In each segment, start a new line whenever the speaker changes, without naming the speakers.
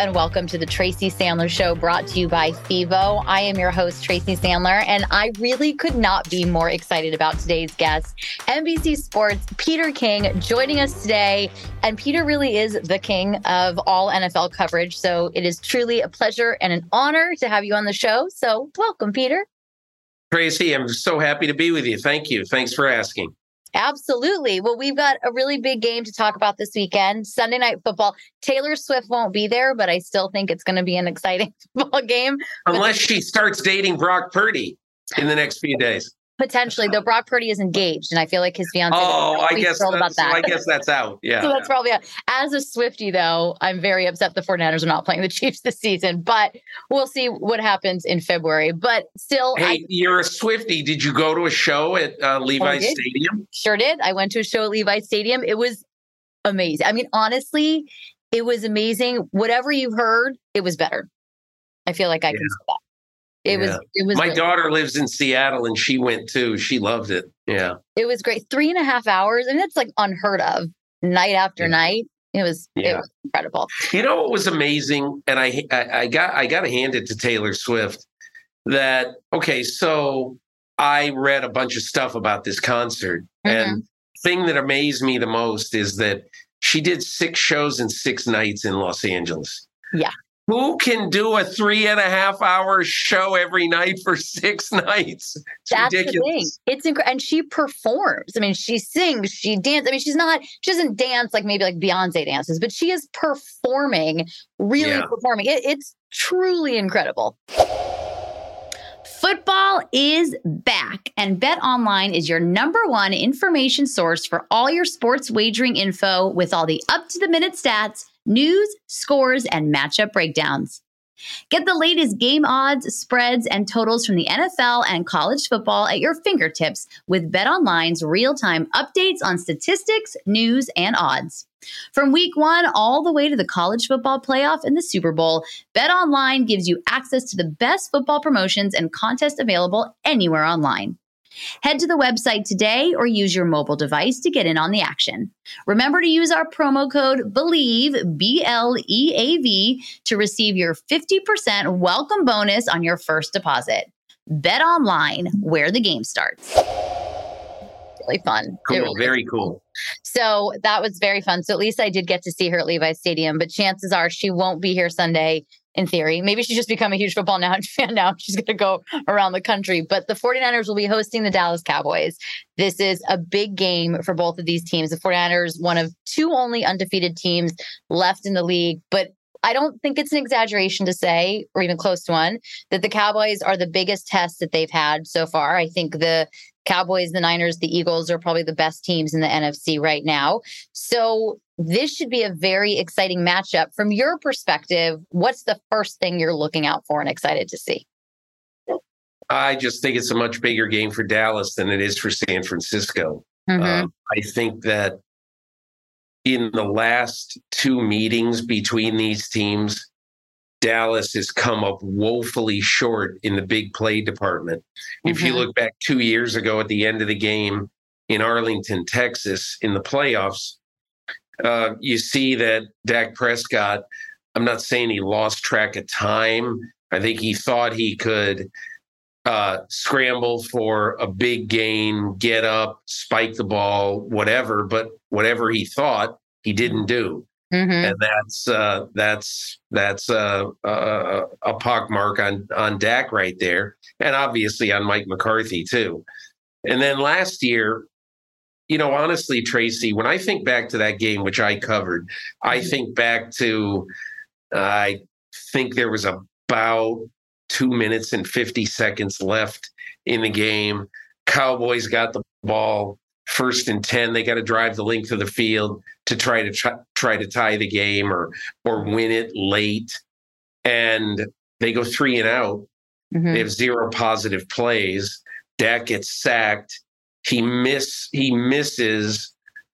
And welcome to the Tracy Sandler Show brought to you by FIVO. I am your host, Tracy Sandler, and I really could not be more excited about today's guest, NBC Sports, Peter King, joining us today. And Peter really is the king of all NFL coverage. So it is truly a pleasure and an honor to have you on the show. So welcome, Peter.
Tracy, I'm so happy to be with you. Thank you. Thanks for asking.
Absolutely. Well, we've got a really big game to talk about this weekend Sunday night football. Taylor Swift won't be there, but I still think it's going to be an exciting football game.
Unless she starts dating Brock Purdy in the next few days.
Potentially, though Brock Purdy is engaged, and I feel like his fiance.
Oh, I guess about that. I guess that's out. Yeah,
so that's probably out. As a Swiftie, though, I'm very upset the 49ers are not playing the Chiefs this season. But we'll see what happens in February. But still,
hey, I, you're a Swiftie. Did you go to a show at uh, Levi's Stadium?
Sure did. I went to a show at Levi's Stadium. It was amazing. I mean, honestly, it was amazing. Whatever you heard, it was better. I feel like I yeah. can say that. It yeah. was it was
my really daughter lives in Seattle and she went too. She loved it. Yeah.
It was great. Three and a half hours. and it's like unheard of night after yeah. night. It was yeah. it was incredible.
You know what was amazing? And I, I I got I gotta hand it to Taylor Swift that okay, so I read a bunch of stuff about this concert. Mm-hmm. And thing that amazed me the most is that she did six shows in six nights in Los Angeles.
Yeah.
Who can do a three and a half hour show every night for six nights? It's
That's ridiculous. the thing. It's incredible. And she performs. I mean, she sings, she dances. I mean, she's not, she doesn't dance like maybe like Beyonce dances, but she is performing, really yeah. performing. It, it's truly incredible. Football is back, and Bet Online is your number one information source for all your sports wagering info with all the up to the minute stats news, scores, and matchup breakdowns. Get the latest game odds, spreads, and totals from the NFL and college football at your fingertips with BetOnline's real-time updates on statistics, news, and odds. From week 1 all the way to the college football playoff and the Super Bowl, BetOnline gives you access to the best football promotions and contests available anywhere online. Head to the website today or use your mobile device to get in on the action. Remember to use our promo code BLEAV, B L E A V, to receive your 50% welcome bonus on your first deposit. Bet online, where the game starts. Really fun.
Cool, really very cool.
So that was very fun. So at least I did get to see her at Levi Stadium, but chances are she won't be here Sunday in theory. Maybe she's just become a huge football now fan now. She's going to go around the country. But the 49ers will be hosting the Dallas Cowboys. This is a big game for both of these teams. The 49ers, one of two only undefeated teams left in the league. But I don't think it's an exaggeration to say, or even close to one, that the Cowboys are the biggest test that they've had so far. I think the Cowboys, the Niners, the Eagles are probably the best teams in the NFC right now. So this should be a very exciting matchup. From your perspective, what's the first thing you're looking out for and excited to see?
I just think in the last two meetings between these teams, Dallas has come up woefully short in the big play department. Mm-hmm. If you mm-hmm. look back two years ago at the end of the game in Arlington, Texas, in the playoffs, uh, you see that Dak Prescott, I'm not saying he lost track of time. I think he thought he could uh, scramble for a big gain, get up, spike the ball, whatever. But whatever he thought, he didn't do. Mm-hmm. And that's uh, that's that's uh, uh, a pockmark on on Dak right there, and obviously on Mike McCarthy too. And then last year, you know, honestly, Tracy, when I think back to that game, which I covered, I mm-hmm. think back to, I think there was about two minutes and 50 seconds left in the game. Cowboys got the ball first and 10. They got to drive the length of the field to try to try, try to tie the game or, or win it late. And they go three and out. Mm-hmm. They have zero positive plays. Dak gets sacked he miss he misses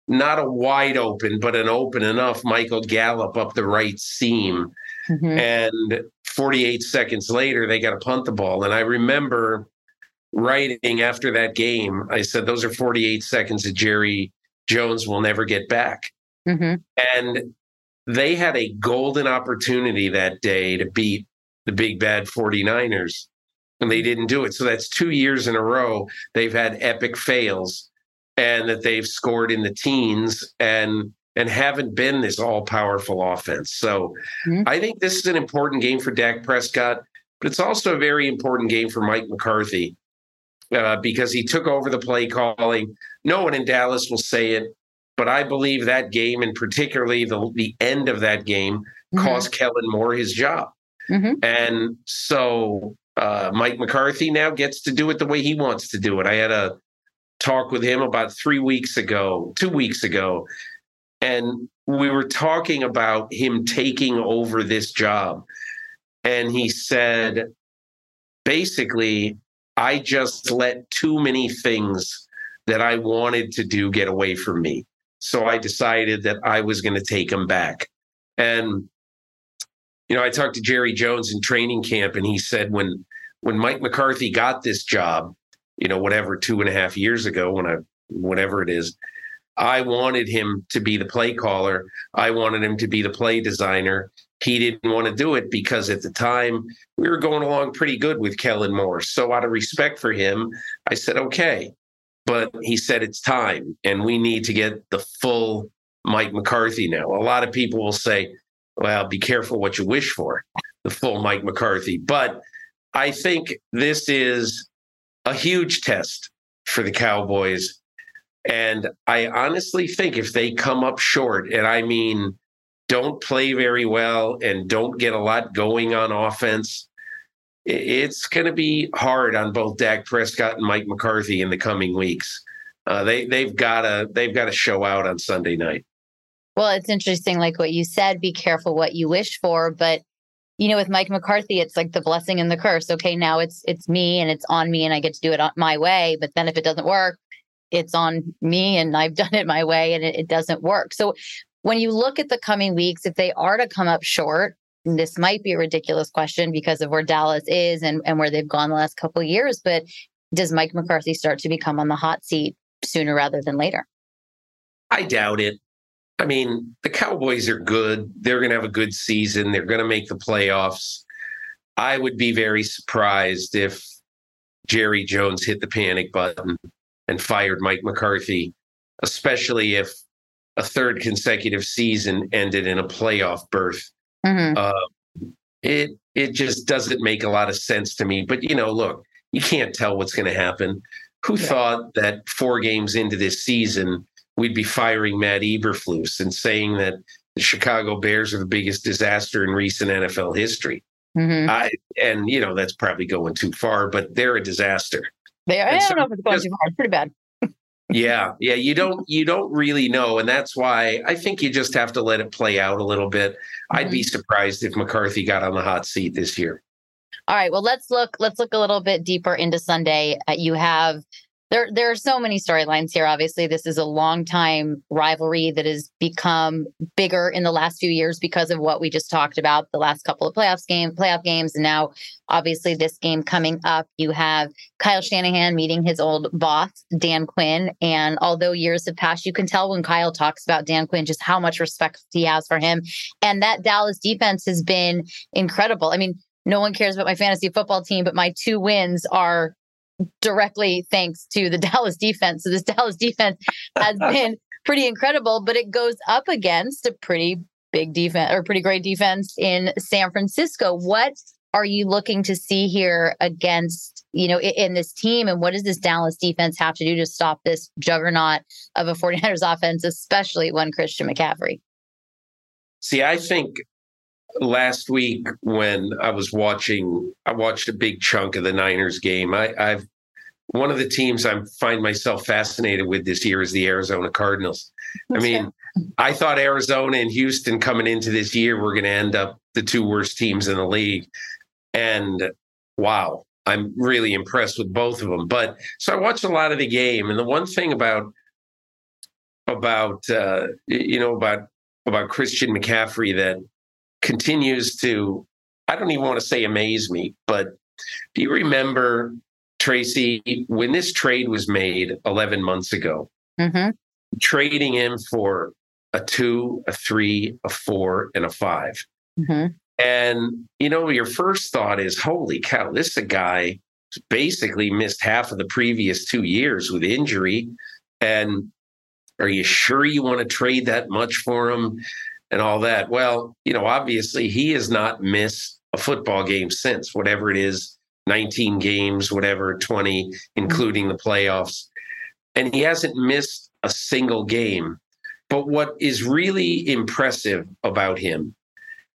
not a wide open, but an open enough Michael Gallup up the right seam. Mm-hmm. And 48 seconds later, they got to punt the ball. And I remember writing after that game, I said, those are 48 seconds that Jerry Jones will never get back. Mm-hmm. And they had a golden opportunity that day to beat the big bad 49ers and they didn't do it. So that's two years in a row they've had epic fails and that they've scored in the teens and and haven't been this all powerful offense. So mm-hmm. I think this is an important game for Dak Prescott, but it's also a very important game for Mike McCarthy uh, because he took over the play calling. No one in Dallas will say it, but I believe that game, and particularly the the end of that game, mm-hmm. cost Kellen Moore his job. Mm-hmm. And so uh, Mike McCarthy now gets to do it the way he wants to do it. I had a talk with him about three weeks ago, two weeks ago, and we were talking about him taking over this job. And he said, basically, I just let too many things that I wanted to do get away from me. So I decided that I was going to take them back. And you know, I talked to Jerry Jones in training camp, and he said when when Mike McCarthy got this job, you know, whatever two and a half years ago, when I whatever it is, I wanted him to be the play caller. I wanted him to be the play designer. He didn't want to do it because at the time we were going along pretty good with Kellen Moore. So out of respect for him, I said, okay. But he said it's time and we need to get the full Mike McCarthy now. A lot of people will say, well, be careful what you wish for, the full Mike McCarthy. But I think this is a huge test for the Cowboys. And I honestly think if they come up short, and I mean, don't play very well and don't get a lot going on offense, it's going to be hard on both Dak Prescott and Mike McCarthy in the coming weeks. Uh, they they've got to they've got to show out on Sunday night.
Well, it's interesting, like what you said, be careful what you wish for. But, you know, with Mike McCarthy, it's like the blessing and the curse. Okay, now it's it's me and it's on me and I get to do it my way. But then if it doesn't work, it's on me and I've done it my way and it, it doesn't work. So when you look at the coming weeks, if they are to come up short, this might be a ridiculous question because of where Dallas is and, and where they've gone the last couple of years, but does Mike McCarthy start to become on the hot seat sooner rather than later?
I doubt it. I mean, the Cowboys are good. They're going to have a good season. They're going to make the playoffs. I would be very surprised if Jerry Jones hit the panic button and fired Mike McCarthy, especially if a third consecutive season ended in a playoff berth. Mm-hmm. Uh, it it just doesn't make a lot of sense to me. But you know, look, you can't tell what's going to happen. Who yeah. thought that four games into this season we'd be firing Matt Eberflus and saying that the Chicago Bears are the biggest disaster in recent NFL history. Mm-hmm. I, and you know that's probably going too far, but they're a disaster.
They are. I don't so know if it's going too far. Pretty bad.
yeah, yeah. You don't you don't really know, and that's why I think you just have to let it play out a little bit. Mm-hmm. I'd be mm-hmm. surprised if McCarthy got on the hot seat this year.
All right. Well, let's look. Let's look a little bit deeper into Sunday. Uh, you have there there are so many storylines here obviously. This is a long time rivalry that has become bigger in the last few years because of what we just talked about the last couple of playoffs game playoff games. And now obviously this game coming up you have Kyle Shanahan meeting his old boss Dan Quinn. And although years have passed you can tell when Kyle talks about Dan Quinn just how much respect he has for him. And that Dallas defense has been incredible. I mean no one cares about my fantasy football team, but my two wins are directly thanks to the Dallas defense. So this Dallas defense has been pretty incredible, but it goes up against a pretty big defense or pretty great defense in San Francisco. What are you looking to see here against, you know, in, in this team? And what does this Dallas defense have to do to stop this juggernaut of a 49ers offense, especially when Christian McCaffrey?
See, I think last week when I was watching, I watched a big chunk of the Niners game. I, I've one of the teams I find myself fascinated with this year is the Arizona Cardinals. I mean, I thought Arizona and Houston coming into this year were going to end up the two worst teams in the league. And wow, I'm really impressed with both of them. But so I watched a lot of the game. And the one thing about about uh, you know about about Christian McCaffrey that continues to I don't even want to say amaze me, but do you remember Tracy when this trade was made 11 months ago? Mm-hmm. Trading him for a two, a three, a four, and a 5 mm-hmm. And you know, your first thought is, "Holy cow! This is a guy basically missed half of the previous two years with injury." And are you sure you want to trade that much for him and all that? Well, you know, obviously he has not missed a football game since whatever it is 19 games, whatever, 20, including the playoffs. And he hasn't missed a single game. But what is really impressive about him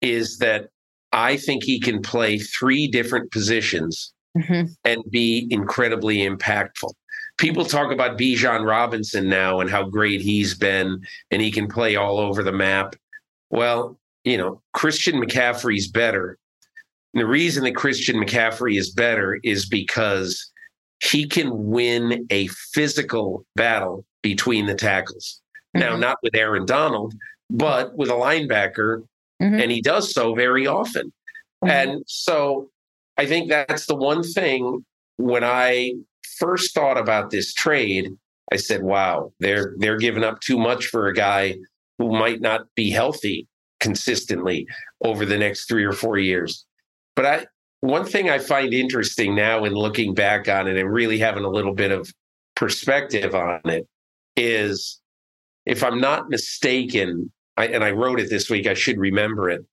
is that I think he can play three different positions mm-hmm. and be incredibly impactful. People talk about Bijan Robinson now and how great he's been, and he can play all over the map. Well, you know, Christian McCaffrey's better. And the reason that Christian McCaffrey is better is because he can win a physical battle between the tackles. Mm-hmm. Now, not with Aaron Donald, but with a linebacker Mm-hmm. And he does so very often. Mm-hmm. And so I think that's the one thing when I first thought about this trade, I said, wow, they're they're giving up too much for a guy who might not be healthy consistently over the next three or four years. But I one thing I find interesting now in looking back on it and really having a little bit of perspective on it is if I'm not mistaken, I, and I wrote it this week. I should remember it.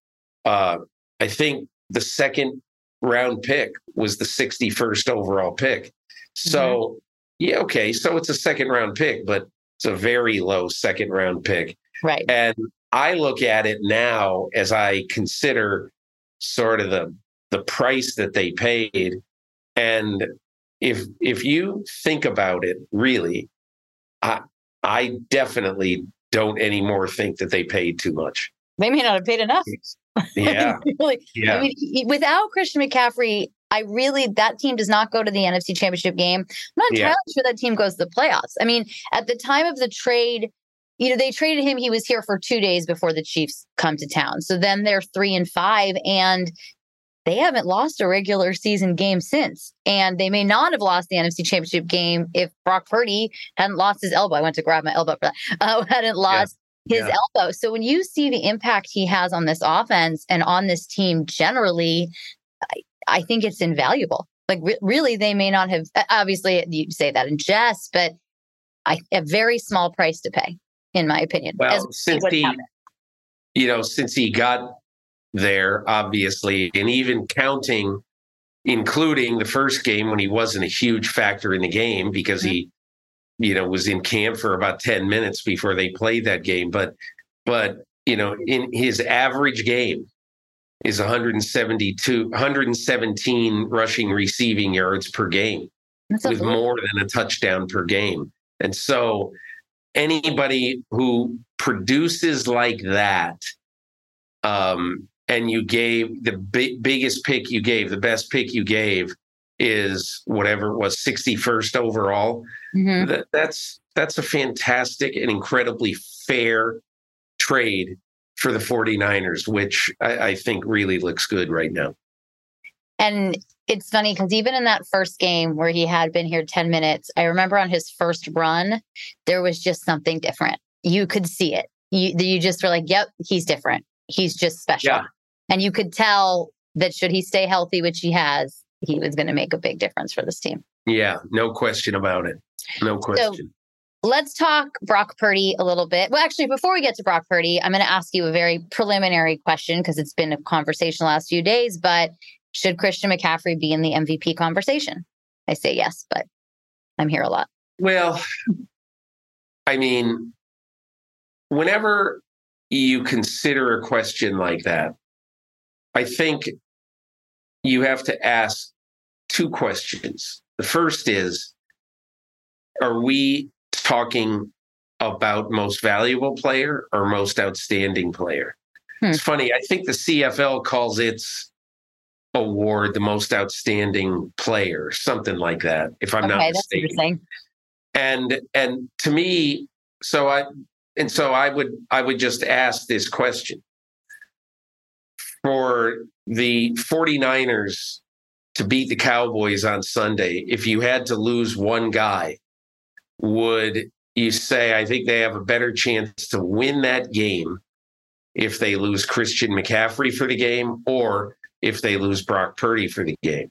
Uh, I think the second round pick was the 61st overall pick. So, mm-hmm. yeah, okay. So it's a second round pick, but it's a very low second round pick.
Right.
And I look at it now as I consider sort of the the price that they paid. And if if you think about it, really, I I definitely don't anymore think that they paid too much.
They may not have paid enough.
Yeah.
really, yeah. I mean, without Christian McCaffrey, I really that team does not go to the NFC Championship game. I'm not entirely yeah. sure that team goes to the playoffs. I mean, at the time of the trade, you know, they traded him. He was here for two days before the Chiefs come to town. So then they're three and five, and they haven't lost a regular season game since. And they may not have lost the NFC Championship game if Brock Purdy hadn't lost his elbow. I went to grab my elbow for that. Uh, hadn't lost yeah. his yeah. elbow. So when you see the impact he has on this offense and on this team generally, I, I think it's invaluable. Like re- really, they may not have. Obviously, you say that in jest, but I, a very small price to pay, in my opinion.
Well, since he, you know, since he got there, obviously, and even counting, including the first game when he wasn't a huge factor in the game because mm-hmm. he, you know, was in camp for about 10 minutes before they played that game. But, but, you know, in his average game is 172, 117 rushing receiving yards per game That's with more than a touchdown per game. And so anybody who produces like that, um, and you gave the bi- biggest pick you gave, the best pick you gave is whatever it was 61st overall. Mm-hmm. That, that's that's a fantastic and incredibly fair trade for the 49ers, which I, I think really looks good right now.
And it's funny because even in that first game where he had been here 10 minutes, I remember on his first run, there was just something different. You could see it. You, you just were like, yep, he's different. He's just special. Yeah. And you could tell that should he stay healthy, which he has, he was going to make a big difference for this team.
Yeah, no question about it. No question.
So let's talk Brock Purdy a little bit. Well, actually, before we get to Brock Purdy, I'm going to ask you a very preliminary question because it's been a conversation the last few days. But should Christian McCaffrey be in the MVP conversation? I say yes, but I'm here a lot.
Well, I mean, whenever you consider a question like that, I think you have to ask two questions. The first is Are we talking about most valuable player or most outstanding player? Hmm. It's funny. I think the CFL calls its award the most outstanding player, something like that, if I'm okay, not mistaken. And and to me, so I and so I would I would just ask this question for the 49ers to beat the Cowboys on Sunday, if you had to lose one guy, would you say I think they have a better chance to win that game if they lose Christian McCaffrey for the game or if they lose Brock Purdy for the game?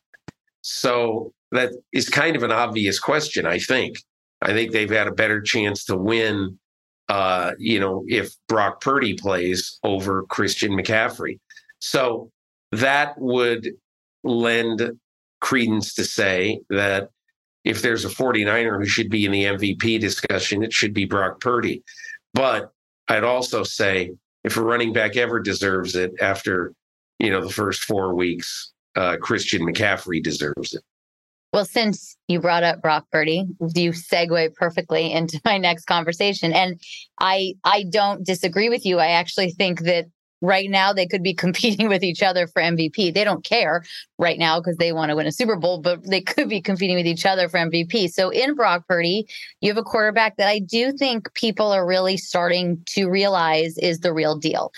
So that is kind of an obvious question, I think. I think they've had a better chance to win, uh, you know, if Brock Purdy plays over Christian McCaffrey. So that would lend credence to say that if there's a 49er who should be in the MVP discussion, it should be Brock Purdy. But I'd also say if a running back ever deserves it after, you know, the first four weeks, uh, Christian McCaffrey deserves it.
Well, since you brought up Brock Purdy, you segue perfectly into my next conversation. And I I don't disagree with you. I actually think that right now they could be competing with each other for MVP. They don't care right now because they want to win a Super Bowl, but they could be competing with each other for MVP. So in Brock Purdy, you have a quarterback that I do think people are really starting to realize is the real deal.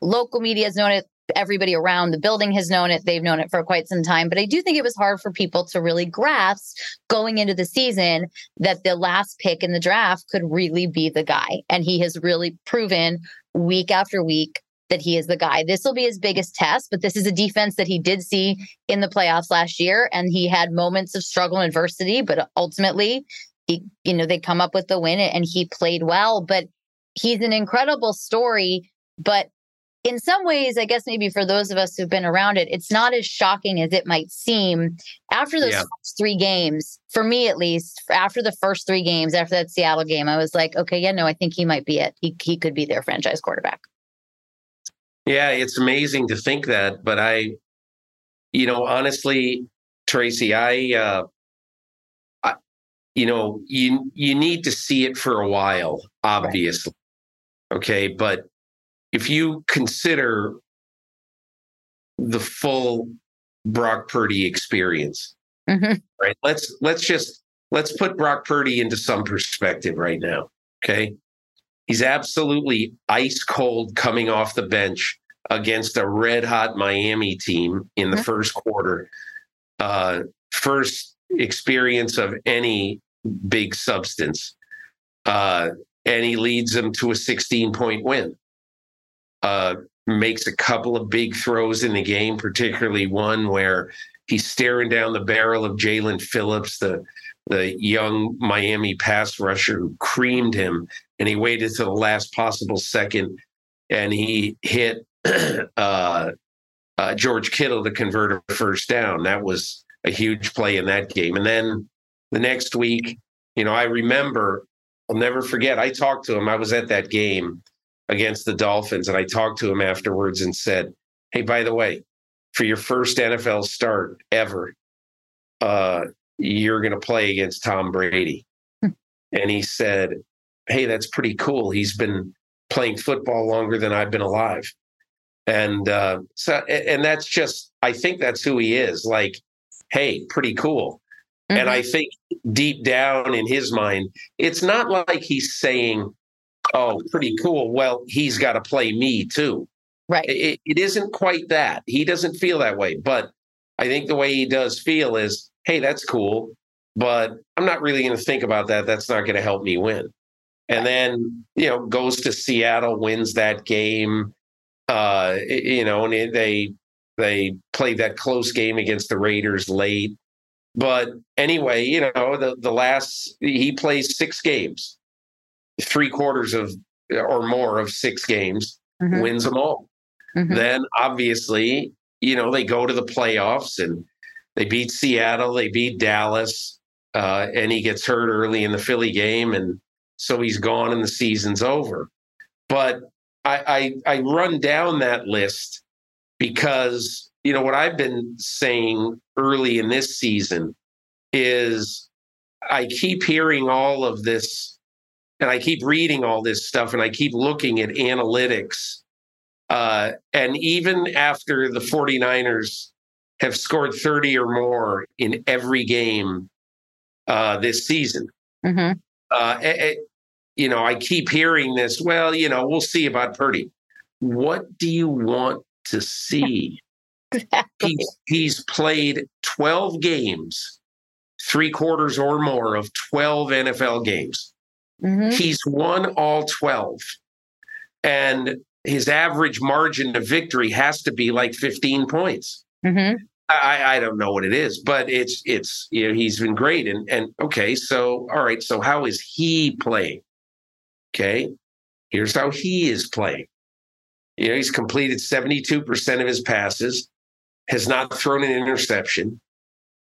Local media has known it. Everybody around the building has known it. They've known it for quite some time. But I do think it was hard for people to really grasp going into the season that the last pick in the draft could really be the guy. And he has really proven week after week that he is the guy. This will be his biggest test, but this is a defense that he did see in the playoffs last year. And he had moments of struggle and adversity, but ultimately, he, you know, they come up with the win and he played well. But he's an incredible story. But in some ways, I guess maybe for those of us who've been around it, it's not as shocking as it might seem. After those yeah. three games, for me at least, after the first three games, after that Seattle game, I was like, okay, yeah, no, I think he might be it. He, he could be their franchise quarterback.
Yeah, it's amazing to think that, but I, you know, honestly, Tracy, I, uh, I, you know, you you need to see it for a while, obviously. Right. Okay, but if you consider the full Brock Purdy experience, mm-hmm. right? Let's let's just let's put Brock Purdy into some perspective right now. Okay. He's absolutely ice cold coming off the bench against a red hot Miami team in the mm-hmm. first quarter. Uh, first experience of any big substance. Uh, and he leads them to a 16 point win. Uh, makes a couple of big throws in the game, particularly one where he's staring down the barrel of Jaelan Phillips, the the young Miami pass rusher who creamed him, and he waited to the last possible second, and he hit uh, uh, George Kittle to convert a first down. That was a huge play in that game. And then the next week, you know, I remember, I'll never forget, I talked to him. I was at that game against the Dolphins, and I talked to him afterwards and said, Hey, by the way, for your first NFL start ever, uh, you're going to play against Tom Brady. Hmm. and he said, Hey, that's pretty cool. He's been playing football longer than I've been alive. And uh, so, and that's just, I think that's who he is. Like, hey, pretty cool. Mm-hmm. And I think deep down in his mind, it's not like he's saying, oh, pretty cool. Well, he's got to play me too.
Right.
It, it isn't quite that. He doesn't feel that way. But I think the way he does feel is, hey, that's cool. But I'm not really going to think about that. That's not going to help me win. And then, you know, goes to Seattle, wins that game. Uh, you know, and they they played that close game against the Raiders late. But anyway, you know, the the last he plays six games, three quarters of or more of six games, mm-hmm. wins them all. Mm-hmm. Then obviously, you know, they go to the playoffs and they beat Seattle, they beat Dallas, uh, and he gets hurt early in the Philly game, and so he's gone and the season's over. But I, I, I run down that list because you know what I've been saying early in this season is I keep hearing all of this and I keep reading all this stuff and I keep looking at analytics. Uh, and even after the 49ers have scored 30 or more in every game uh, this season, mm-hmm. uh, it, you know, I keep hearing this. Well, you know, we'll see about Purdy. What do you want to see?
Exactly.
He's, he's played 12 games, three quarters or more of 12 NFL games.
Mhm.
He's won all 12. And his average margin of victory has to be like 15 points.
Mhm.
I, I don't know what it is, but it's it's you know he's been great and and okay so all right so how is he playing? Okay, here's how he is playing. You know he's completed seventy two percent of his passes, has not thrown an interception,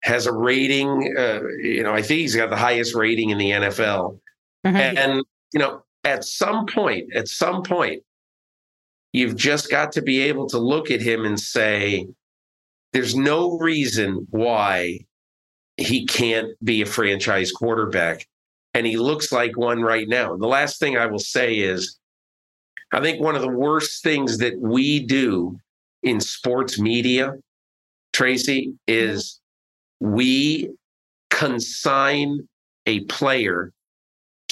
has a rating. Uh, you know I think he's got the highest rating in the NFL,
Mhm.
and you know at some point at some point you've just got to be able to look at him and say there's no reason why he can't be a franchise quarterback. And he looks like one right now. The last thing I will say is I think one of the worst things that we do in sports media, Tracy, is we consign a player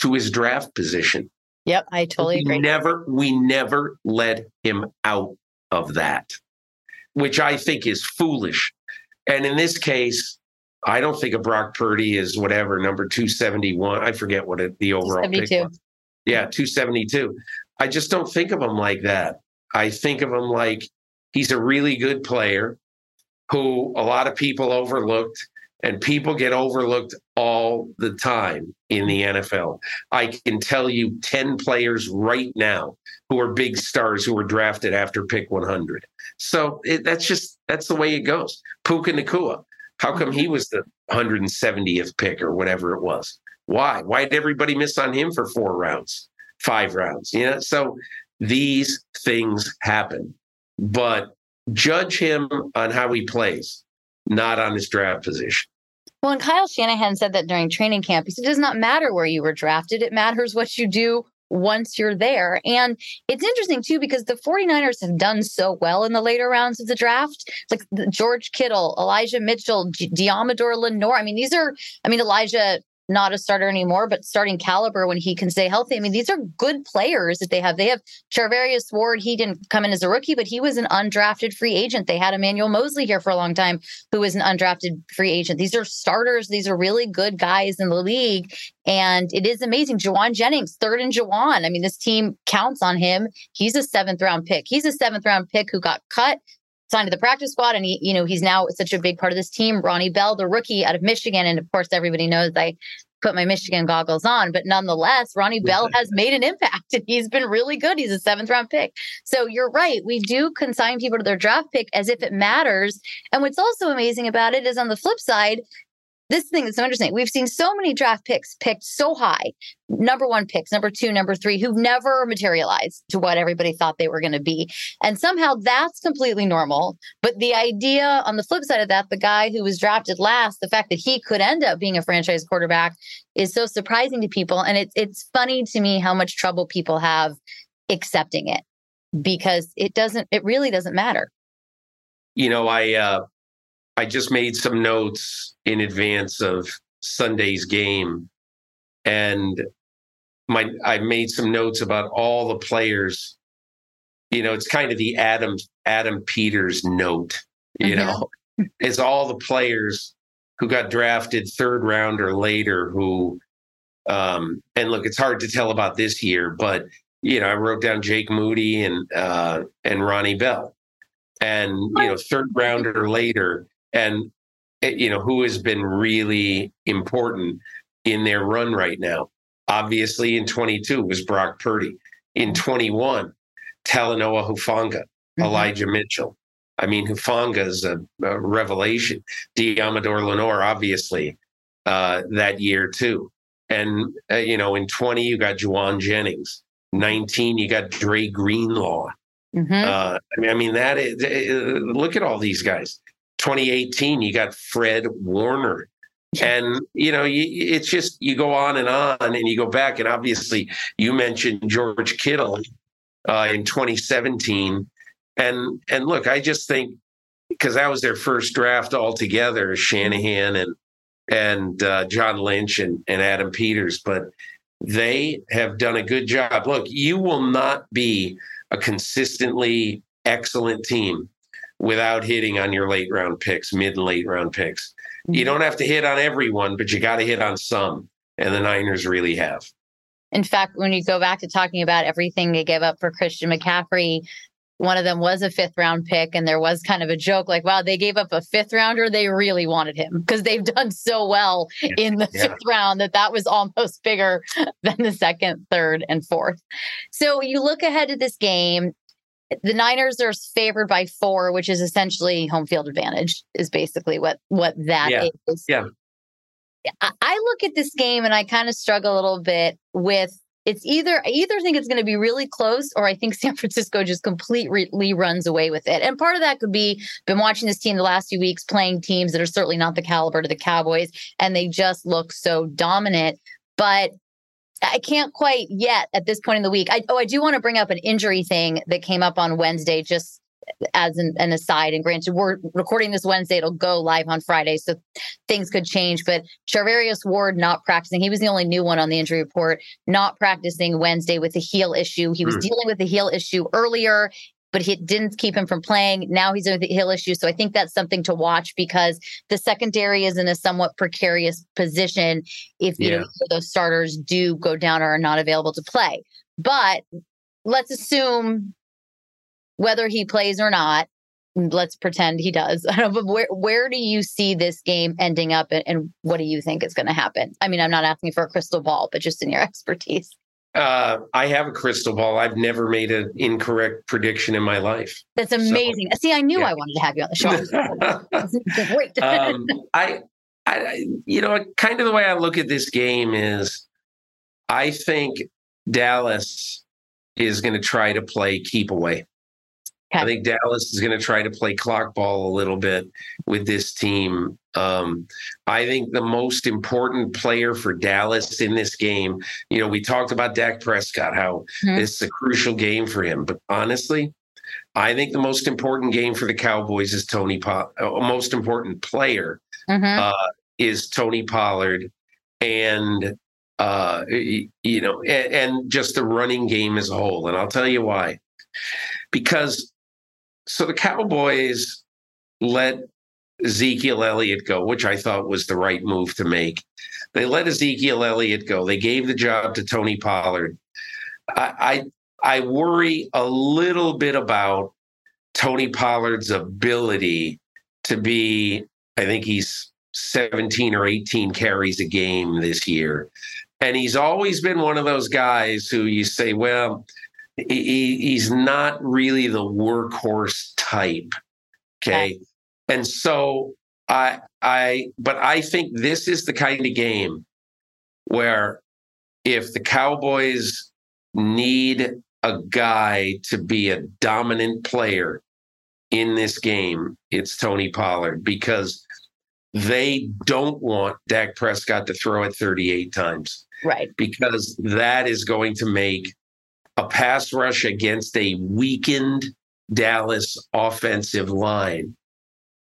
to his draft position.
Yep, I totally
we
agree.
never we never let him out of that, which I think is foolish. And in this case, I don't think a Brock Purdy is whatever number two seventy one. I forget what it, the overall pick was. Yeah, two seventy two. I just don't think of him like that. I think of him like he's a really good player who a lot of people overlooked, and people get overlooked all the time in the NFL. I can tell you 10 players right now who are big stars who were drafted after pick 100. So it, that's just, that's the way it goes. Puka Nacua, how come he was the 170th pick or whatever it was? Why? Why did everybody miss on him for four rounds, five rounds? You know, so these things happen, but judge him on how he plays, not on his draft position.
Well, and Kyle Shanahan said that during training camp. He said, it does not matter where you were drafted. It matters what you do once you're there. And it's interesting, too, because the 49ers have done so well in the later rounds of the draft. Like George Kittle, Elijah Mitchell, Deommodore Lenoir. I mean, these are, I mean, Elijah, not a starter anymore, but starting caliber when he can stay healthy. I mean, these are good players that they have. They have Charvarius Ward. He didn't come in as a rookie, but he was an undrafted free agent. They had Emmanuel Moseley here for a long time, who was an undrafted free agent. These are starters. These are really good guys in the league. And it is amazing. Jauan Jennings, third in Jauan. I mean, this team counts on him. He's a seventh round pick. He's a seventh round pick who got cut, signed to the practice squad, and he, you know, he's now such a big part of this team. Ronnie Bell, the rookie out of Michigan. And of course, everybody knows I put my Michigan goggles on, but nonetheless, Ronnie Bell has made an impact and he's been really good. He's a seventh round pick. So you're right. We do consign people to their draft pick as if it matters. And what's also amazing about it is on the flip side, this thing is so interesting. We've seen so many draft picks picked so high, number one picks, number two, number three, who've never materialized to what everybody thought they were going to be. And somehow that's completely normal. But the idea on the flip side of that, the guy who was drafted last, the fact that he could end up being a franchise quarterback is so surprising to people. And it's it's funny to me how much trouble people have accepting it because it doesn't, it really doesn't matter.
You know, I uh I just made some notes in advance of Sunday's game, and my I made some notes about all the players. You know, it's kind of the Adam Adam Peters note. You
Mhm.
know, it's all the players who got drafted third round or later who. Um, and look, it's hard to tell about this year, but you know, I wrote down Jake Moody and uh, and Ronnie Bell, and you know, third rounder later, and eh, you know who has been really important in their run right now. Obviously, in 22 was Brock Purdy. In 21, Talanoa Hufanga,
Mhm.
Elijah Mitchell. I mean, Hufanga is a, a revelation. Deommodore Lenoir, obviously, uh, that year too. And uh, you know, in 20, you got Jauan Jennings. 19, you got Dre Greenlaw.
Mhm.
Uh, I mean, I mean that is, uh, look at all these guys. 2018, you got Fred Warner, and you know, you, it's just you go on and on, and you go back, and obviously, you mentioned George Kittle uh, in 2017, and and look, I just think because that was their first draft altogether, Shanahan and and uh, John Lynch and, and Adam Peters, but they have done a good job. Look, you will not be a consistently excellent team without hitting on your late round picks, mid and late round picks. You mm-hmm. don't have to hit on everyone, but you got to hit on some. And the Niners really have.
In fact, when you go back to talking about everything they gave up for Christian McCaffrey, one of them was a fifth round pick, and there was kind of a joke like, wow, they gave up a fifth rounder. They really wanted him because they've done so well yeah. in the yeah. fifth round that that was almost bigger than the second, third, and fourth. So you look ahead to this game. The Niners are favored by four, which is essentially home field advantage, is basically what what that
yeah.
is.
Yeah.
I look at this game and I kind of struggle a little bit with it's either I either think it's going to be really close or I think San Francisco just completely runs away with it. And part of that could be been watching this team the last few weeks playing teams that are certainly not the caliber to the Cowboys and they just look so dominant. But I can't quite yet at this point in the week. I, oh, I do want to bring up an injury thing that came up on Wednesday just as an, an, aside, and granted, we're recording this Wednesday, it'll go live on Friday, so things could change. But Charvarius Ward not practicing, he was the only new one on the injury report, not practicing Wednesday with a heel issue. He was mm. dealing with a heel issue earlier. But it didn't keep him from playing. Now he's with the heel issue. So I think that's something to watch because the secondary is in a somewhat precarious position if you yeah. know those starters do go down or are not available to play. But let's assume whether he plays or not. Let's pretend he does. but where where do you see this game ending up, and, and what do you think is going to happen? I mean, I'm not asking for a crystal ball, but just in your expertise.
Uh, I have a crystal ball. I've never made an incorrect prediction in my life.
That's amazing. So, See, I knew yeah. I wanted to have you on the
show. Great. um, I, I, you know, kind of the way I look at this game is, I think Dallas is going to try to play keep away. I think Dallas is going to try to play clock ball a little bit with this team. Um, I think the most important player for Dallas in this game, you know, we talked about Dak Prescott, how mm-hmm. this is a crucial game for him. But honestly, I think the most important game for the Cowboys is Tony, po- uh, most important player mm-hmm. uh, is Tony Pollard. And uh, you know, and, and, just the running game as a whole. And I'll tell you why. Because so the Cowboys let Ezekiel Elliott go, which I thought was the right move to make. They let Ezekiel Elliott go. They gave the job to Tony Pollard. I, I, I worry a little bit about Tony Pollard's ability to be. I think he's 17 or 18 carries a game this year. And he's always been one of those guys who you say, well, he, he's not really the workhorse type. Okay. And so I I but I think this is the kind of game where if the Cowboys need a guy to be a dominant player in this game, it's Tony Pollard because they don't want Dak Prescott to throw it 38 times.
Right.
Because that is going to make a pass rush against a weakened Dallas offensive line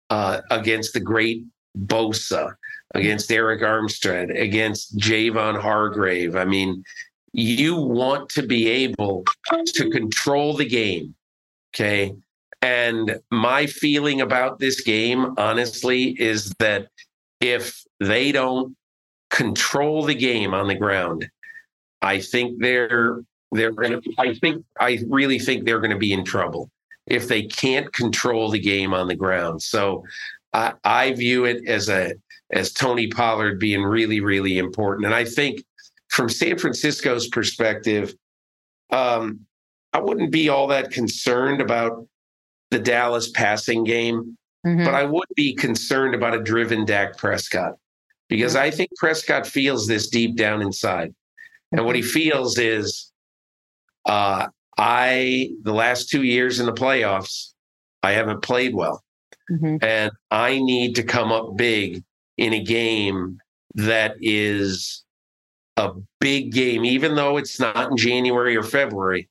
uh, against the great Bosa, against Arik Armstead, against Javon Hargrave. I mean, you want to be able to control the game. Okay. And my feeling about this game, honestly, is that if they don't control the game on the ground, I think they're they're going to, I think, I really think they're going to be in trouble if they can't control the game on the ground. So I, I view it as a, as Tony Pollard being really, really important. And I think from San Francisco's perspective, um, I wouldn't be all that concerned about the Dallas passing game, mm-hmm. but I would be concerned about a driven Dak Prescott because I think Prescott feels this deep down inside. And what he feels is uh, I the last two years in the playoffs, I haven't played well, mm-hmm. and I need to come up big in a game that is a big game, even though it's not in January or February.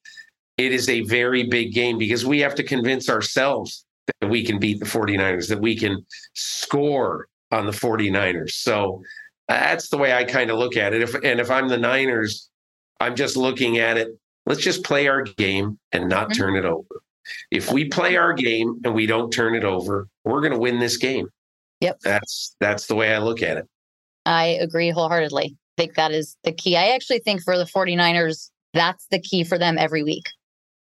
It is a very big game because we have to convince ourselves that we can beat the 49ers, that we can score on the 49ers. So that's the way I kind of look at it. If and if I'm the Niners, I'm just looking at it. Let's just play our game and not mm-hmm. turn it over. If we play our game and we don't turn it over, we're going to win this game.
Yep.
That's that's the way I look at it.
I agree wholeheartedly. I think that is the key. I actually think for the 49ers, that's the key for them every week.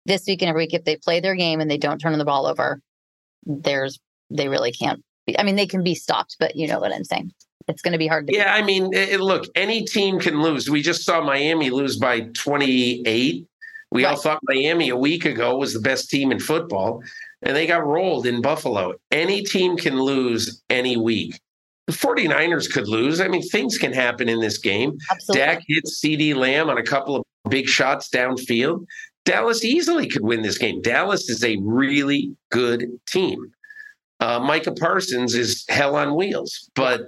This week and every week, if they play their game and they don't turn the ball over, there's they really can't be. I mean, they can be stopped, but you know what I'm saying. It's going to be hard to.
Yeah, I mean, it, look, any team can lose. We just saw Miami lose by 28. We right. all thought Miami a week ago was the best team in football, and they got rolled in Buffalo. Any team can lose any week. The 49ers could lose. I mean, things can happen in this game. Absolutely. Dak hits CeeDee Lamb on a couple of big shots downfield. Dallas easily could win this game. Dallas is a really good team. Uh, Micah Parsons is hell on wheels, but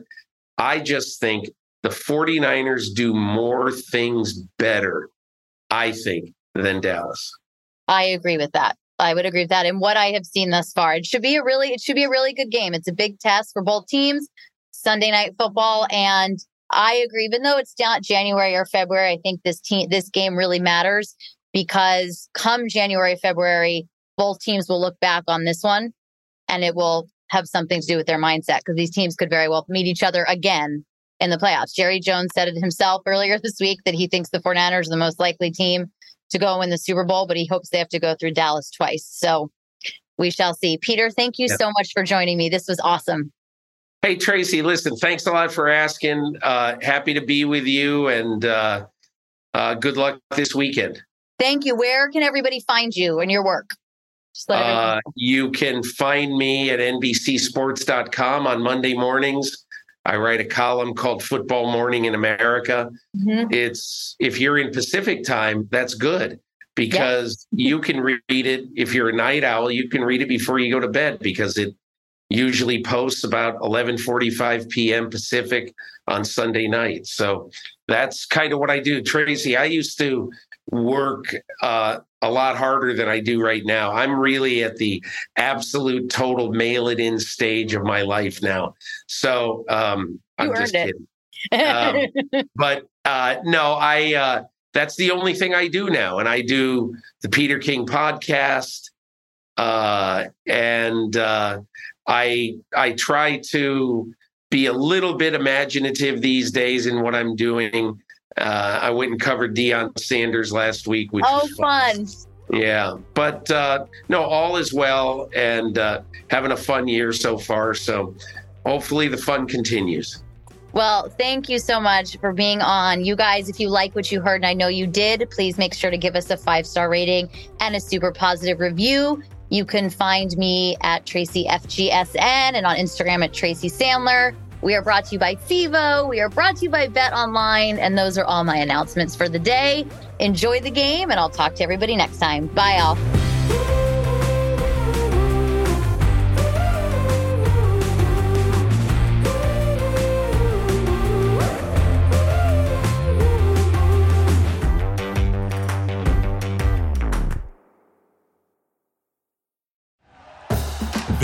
I just think the 49ers do more things better, I think, than Dallas.
I agree with that. I would agree with that. And what I have seen thus far, it should be a really, it should be a really good game. It's a big test for both teams. Sunday night football, and I agree. Even though it's not January or February, I think this team, this game really matters because come January, February, both teams will look back on this one, and it will have something to do with their mindset because these teams could very well meet each other again in the playoffs. Jerry Jones said it himself earlier this week that he thinks the 49ers are the most likely team to go in the Super Bowl, but he hopes they have to go through Dallas twice. So we shall see. Peter, thank you yep. so much for joining me. This was awesome.
Hey, Tracy, listen, thanks a lot for asking. Uh, happy to be with you and uh, uh, good luck this weekend.
Thank you. Where can everybody find you and your work?
Uh, you can find me at NBCSports.com on Monday mornings. I write a column called Football Morning in America. Mm-hmm. It's if you're in Pacific time, that's good because you can read it. If you're a night owl, you can read it before you go to bed because it usually posts about 11:45 p.m. Pacific on Sunday night. So that's kind of what I do. Tracy, I used to work uh, a lot harder than I do right now. I'm really at the absolute total mail it in stage of my life now. So um, I'm just kidding. um, but uh, no, I. Uh, that's the only thing I do now, and I do the Peter King podcast, uh, and uh, I I try to be a little bit imaginative these days in what I'm doing. Uh, I went and covered Deion Sanders last week, which
oh, fun. fun.
Yeah, but uh, no, all is well and uh, having a fun year so far. So hopefully the fun continues.
Well, thank you so much for being on. You guys, if you like what you heard, and I know you did, please make sure to give us a five star rating and a super positive review. You can find me at Tracy FGSN and on Instagram at Tracy Sandler. We are brought to you by FIVO. We are brought to you by Bet Online. And those are all my announcements for the day. Enjoy the game, and I'll talk to everybody next time. Bye, all.